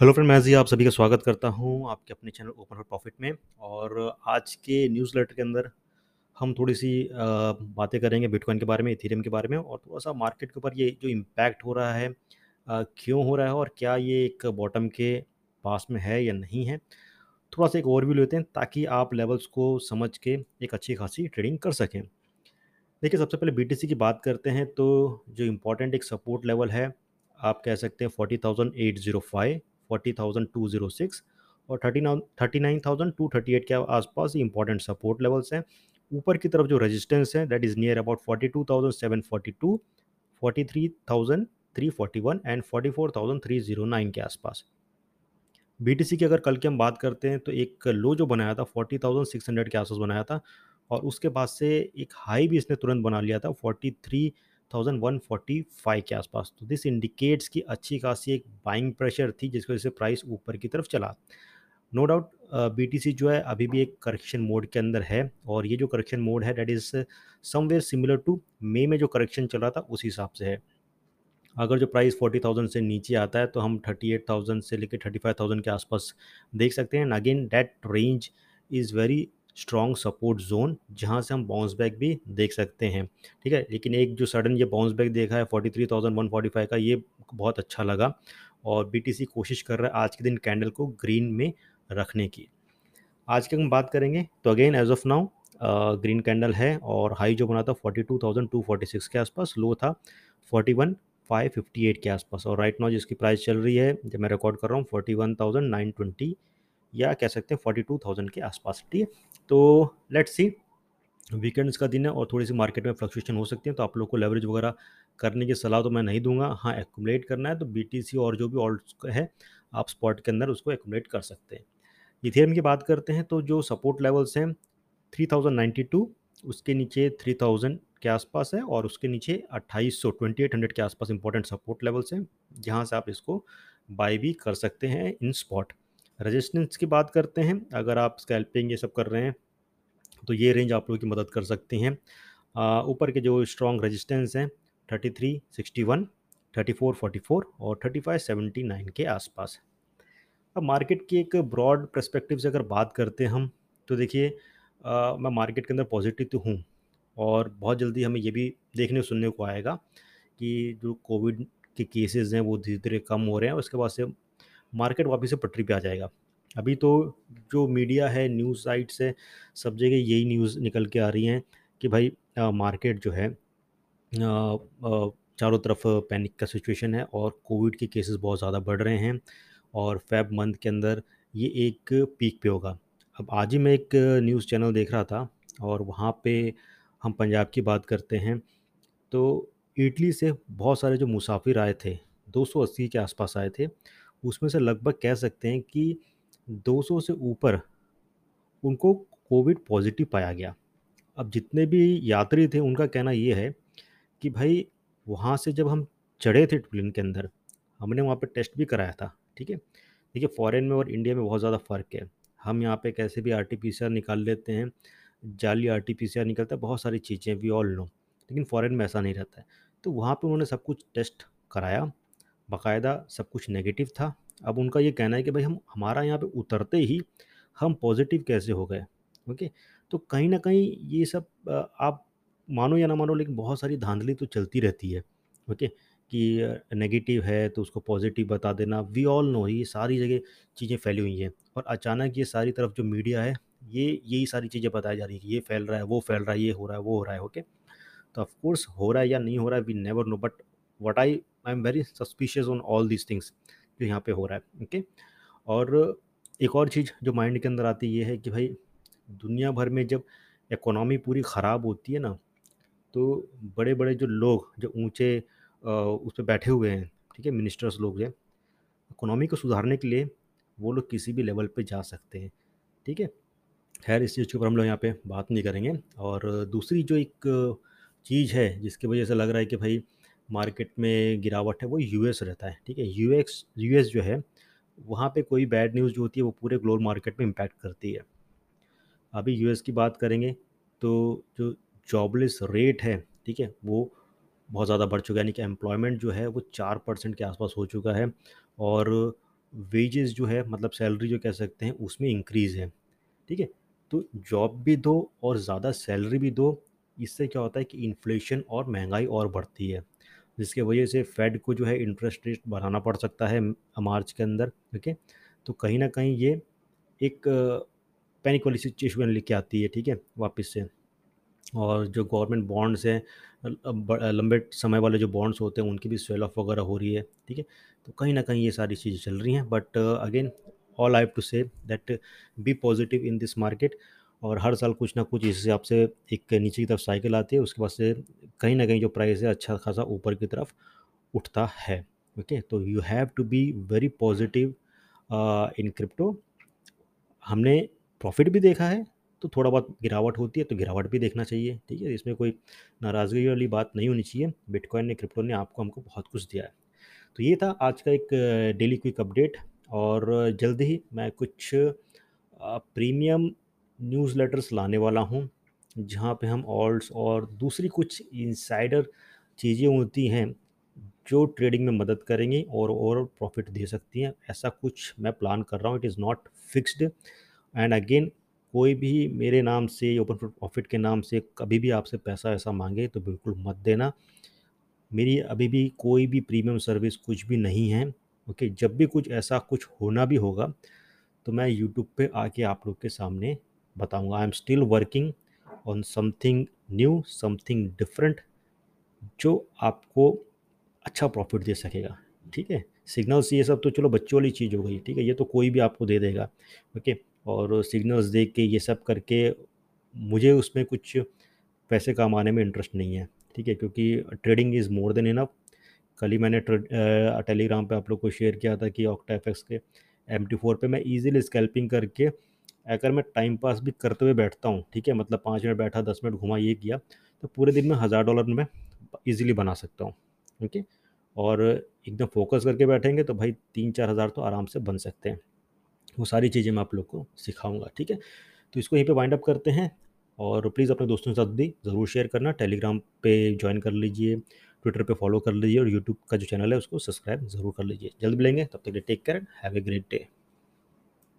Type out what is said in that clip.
Hello friend, मैं जी आप सभी का स्वागत करता हूँ आपके अपने चैनल ओपन फॉर प्रॉफिट में। और आज के न्यूज़ लेटर के अंदर हम थोड़ी सी बातें करेंगे बिटकॉइन के बारे में, इथेरियम के बारे में और थोड़ा सा मार्केट के ऊपर ये जो इम्पैक्ट हो रहा है क्यों हो रहा है और क्या ये एक बॉटम के पास में है या नहीं है थोड़ा सा एक ओवरव्यू लेते हैं ताकि आप लेवल्स को समझ के एक अच्छी खासी ट्रेडिंग कर सकें। देखिए, सबसे पहले BTC की बात करते हैं तो जो इम्पोर्टेंट एक सपोर्ट लेवल है, आप कह सकते हैं forty thousand eight zero five forty thousand two zero six और thirty nine thirty nine thousand two thirty eight के आसपास इंपॉर्टेंट सपोर्ट लेवल्स हैं। ऊपर की तरफ़ जो रेजिस्टेंस है that is near about forty two thousand seven forty two forty three thousand three forty one and forty four thousand three zero nine के आसपास। बी की अगर कल की हम बात करते हैं तो एक लो जो बनाया था फोर्टी थाउज़ेंड सिक्स हंड्रेड के आसपास बनाया था और उसके बाद से एक हाई भी इसने तुरंत बना लिया था forty three thousand one forty five के आसपास। तो दिस इंडिकेट्स की अच्छी खासी एक बाइंग प्रेशर थी, जिसकी वजह से प्राइस ऊपर की तरफ़ चला। No doubt B T C जो है, अभी भी एक करेक्शन मोड के अंदर है और ये जो करेक्शन मोड है that is somewhere similar to May में जो करेक्शन चल था, उस हिसाब से है। अगर जो प्राइस फोर्टी थाउज़ेंड से नीचे आता है तो हम थर्टी एट थाउज़ेंड से लेकर थर्टी फाइव थाउज़ेंड के आसपास देख सकते हैं। Again that range is very strong support zone जहाँ से हम बाउंस बैक भी देख सकते हैं। ठीक है? लेकिन एक जो सडन ये बाउंस बैक देखा है forty three thousand one forty five का, ये बहुत अच्छा लगा और बी टी सी कोशिश कर रहा है आज के दिन कैंडल को ग्रीन में रखने की। आज की हम बात करेंगे तो again as of now green candle है और हाई जो बना था forty two thousand two forty six के आसपास लो था forty one five fifty eight के आसपास और राइट नाउ जिसकी प्राइस चल रही है, जब मैं रिकॉर्ड कर रहा हूँ forty one thousand nine twenty या कह सकते हैं फोर्टी टू थाउज़ेंड के आसपास। ठीक है? तो लेट्स सी वीकेंड्स का दिन है और थोड़ी सी मार्केट में फ्लक्चुएशन हो सकती है तो आप लोग को लेवरेज वगैरह करने की सलाह तो मैं नहीं दूँगा। हाँ एकुमुलेट करना है तो बीटीसी और जो भी ऑल्ट है, आप स्पॉट के अंदर उसको एकुमुलेट कर सकते हैं। इथेरियम की बात करते हैं तो जो सपोर्ट लेवल्स हैं थ्री थाउज़ेंड नाइन्टी टू उसके नीचे थ्री थाउज़ेंड के आसपास है और उसके नीचे अट्ठाईस सौ ट्वेंटी एट हंड्रेड के आसपास इंपॉर्टेंट सपोर्ट लेवल्स हैं, जहाँ से आप इसको बाई भी कर सकते हैं इन स्पॉट रजिस्टेंस की बात करते हैं, अगर आप स्कैल्पिंग ये सब कर रहे हैं तो ये रेंज आप लोगों की मदद कर सकती हैं। ऊपर के जो स्ट्रॉन्ग रजिस्टेंस हैं thirty three sixty one thirty four forty four और थर्टी फाइव सेवेंटी नाइन के आसपास अब मार्केट की एक ब्रॉड प्रस्पेक्टिव से अगर बात करते हैं हम तो देखिए मैं मार्केट के अंदर पॉजिटिव तो हूँ और बहुत जल्दी हमें ये भी देखने सुनने को आएगा कि जो कोविड के केसेस हैं, वो धीरे धीरे कम हो रहे हैं उसके बाद से मार्केट वापस से पटरी पे आ जाएगा। अभी तो जो मीडिया है, न्यूज़ साइट्स है, सब जगह यही न्यूज़ निकल के आ रही हैं कि भाई मार्केट जो है चारों तरफ़ पैनिक का सिचुएशन है और कोविड के केसेस बहुत ज़्यादा बढ़ रहे हैं और फेब मंथ के अंदर ये एक पीक पे होगा। अब आज ही मैं एक न्यूज़ चैनल देख रहा था और वहाँ पे हम पंजाब की बात करते हैं तो इटली से बहुत सारे जो मुसाफिर आए थे 280 के आसपास आए थे उसमें से लगभग कह सकते हैं कि 200 से ऊपर उनको कोविड पॉजिटिव पाया गया। अब जितने भी यात्री थे, उनका कहना ये है कि भाई, वहाँ से जब हम चढ़े थे प्लेन के अंदर, हमने वहाँ पे टेस्ट भी कराया था, ठीक है? देखिए, फॉरेन में और इंडिया में बहुत ज़्यादा फ़र्क है। हम यहाँ पे कैसे भी आर टी निकाल लेते हैं, जाली आर टी निकलता है, बहुत सारी चीज़ें वी ऑल नो लेकिन फ़ॉरेन में ऐसा नहीं रहता है। तो वहाँ पे उन्होंने सब कुछ टेस्ट कराया बाकायदा सब कुछ नेगेटिव था। अब उनका ये कहना है कि भाई हम, हमारा यहाँ पे उतरते ही हम पॉजिटिव कैसे हो गए? ओके तो कहीं ना कहीं ये सब आप मानो या ना मानो, लेकिन बहुत सारी धांधली तो चलती रहती है। ओके कि नेगेटिव है तो उसको पॉजिटिव बता देना। वी ऑल नो ये सारी जगह चीज़ें फैली हुई हैं और अचानक ये सारी तरफ़ जो मीडिया है, ये, यही सारी चीज़ें बताई जा रही है कि ये फैल रहा है, वो फैल रहा है, ये हो रहा है, वो हो रहा है। ओके तो ऑफकोर्स हो रहा है या नहीं हो रहा है we never know but what I I am very suspicious on all these things जो यहाँ पे हो रहा है ओके और एक और चीज़ जो माइंड के अंदर आती है कि भाई, दुनिया भर में जब इकोनॉमी पूरी ख़राब होती है ना तो बड़े बड़े जो लोग, जो ऊँचे उस पर बैठे हुए हैं, ठीक है मिनिस्टर्स लोग जो इकोनॉमी को सुधारने के लिए वो लोग किसी भी लेवल पे जा सकते हैं, ठीक है? खैर, इस चीज़ के ऊपर हम लोग यहाँ पे बात नहीं करेंगे। और दूसरी जो एक चीज़ है, जिसकी वजह से लग रहा है कि भाई मार्केट में गिरावट है वो यूएस रहता है ठीक है? यूएक्स यूएस जो है वहाँ पे कोई बैड न्यूज़ जो होती है वो पूरे ग्लोबल मार्केट में इम्पैक्ट करती है। अभी यूएस की बात करेंगे तो जो जॉबलेस रेट है ठीक है वो बहुत ज़्यादा बढ़ चुका है यानी कि एम्प्लॉयमेंट जो है वो चार परसेंट के आसपास हो चुका है और वेजेस जो है मतलब सैलरी जो कह सकते हैं उसमें इंक्रीज़ है, ठीक है? तो जॉब भी दो और ज़्यादा सैलरी भी दो, इससे क्या होता है कि इन्फ्लेशन और महँगाई और बढ़ती है, जिसकी वजह से फेड को जो है इंटरेस्ट रेट बढ़ाना पड़ सकता है मार्च के अंदर, ओके? तो कहीं ना कहीं ये एक पैनिक वाली सिचुएशन लेके आती है, ठीक है? वापस से और जो गवर्नमेंट बॉन्ड्स हैं लंबे समय वाले जो बॉन्ड्स होते हैं उनकी भी सेल ऑफ़ वगैरह हो रही है, ठीक है? तो कहीं ना कहीं ये सारी चीज़ें चल रही हैं but again all I have to say that be positive in this market और हर साल कुछ ना कुछ इस हिसाब से एक नीचे की तरफ़ साइकिल आती है उसके बाद से कहीं ना कहीं जो प्राइस है अच्छा खासा ऊपर की तरफ़ उठता है, ओके? तो you have to be very positive in crypto हमने प्रॉफ़िट भी देखा है, तो थोड़ा बहुत गिरावट होती है, तो गिरावट भी देखना चाहिए, ठीक है? इसमें कोई नाराज़गी वाली बात नहीं होनी चाहिए। बिटकॉइन ने, क्रिप्टो ने आपको हमको बहुत कुछ दिया है। तो ये था आज का एक डेली क्विक अपडेट और जल्द ही मैं कुछ प्रीमियम न्यूज़लेटर्स लाने वाला हूँ, जहाँ पे हम ऑल्ट्स और दूसरी कुछ इनसाइडर चीज़ें होती हैं, जो ट्रेडिंग में मदद करेंगी और और प्रॉफ़िट दे सकती हैं। ऐसा कुछ मैं प्लान कर रहा हूँ, it is not fixed and again कोई भी मेरे नाम से ओपन प्रॉफिट के नाम से कभी भी आपसे पैसा ऐसा मांगे तो बिल्कुल मत देना। मेरी अभी भी कोई भी प्रीमियम सर्विस कुछ भी नहीं है ओके जब भी कुछ ऐसा कुछ होना भी होगा तो मैं यूट्यूब पे आके आप लोग के सामने बताऊँगा। I am still working on something new something different जो आपको अच्छा प्रॉफिट दे सकेगा। ठीक है? सिग्नल्स ये सब तो चलो बच्चों वाली चीज़ हो गई। ठीक है? ये तो कोई भी आपको दे देगा। ओके? और सिग्नल्स देख के, ये सब करके मुझे उसमें कुछ पैसे कमाने में इंटरेस्ट नहीं है। ठीक है? क्योंकि trading is more than enough कल ही मैंने टेलीग्राम पे आप लोग को शेयर किया था कि Octa F K M T four पर मैं ईजिली स्कैल्पिंग करके अगर मैं टाइम पास भी करते हुए बैठता हूँ, ठीक है मतलब पाँच मिनट बैठा, दस मिनट घुमा, ये किया तो पूरे दिन में हज़ार डॉलर में ईजिली बना सकता हूँ ओके और एकदम फोकस करके बैठेंगे तो भाई तीन चार हज़ार तो आराम से बन सकते हैं। वो सारी चीज़ें मैं आप लोग को सिखाऊँगा, ठीक है? तो इसको यहीं पे वाइंड अप करते हैं और प्लीज़ अपने दोस्तों के साथ भी ज़रूर शेयर करना। टेलीग्राम पे ज्वाइन कर लीजिए ट्विटर पे फॉलो कर लीजिए और यूट्यूब का जो चैनल है उसको सब्सक्राइब ज़रूर कर लीजिए। जल्द मिलेंगे, तब तक take care have a great day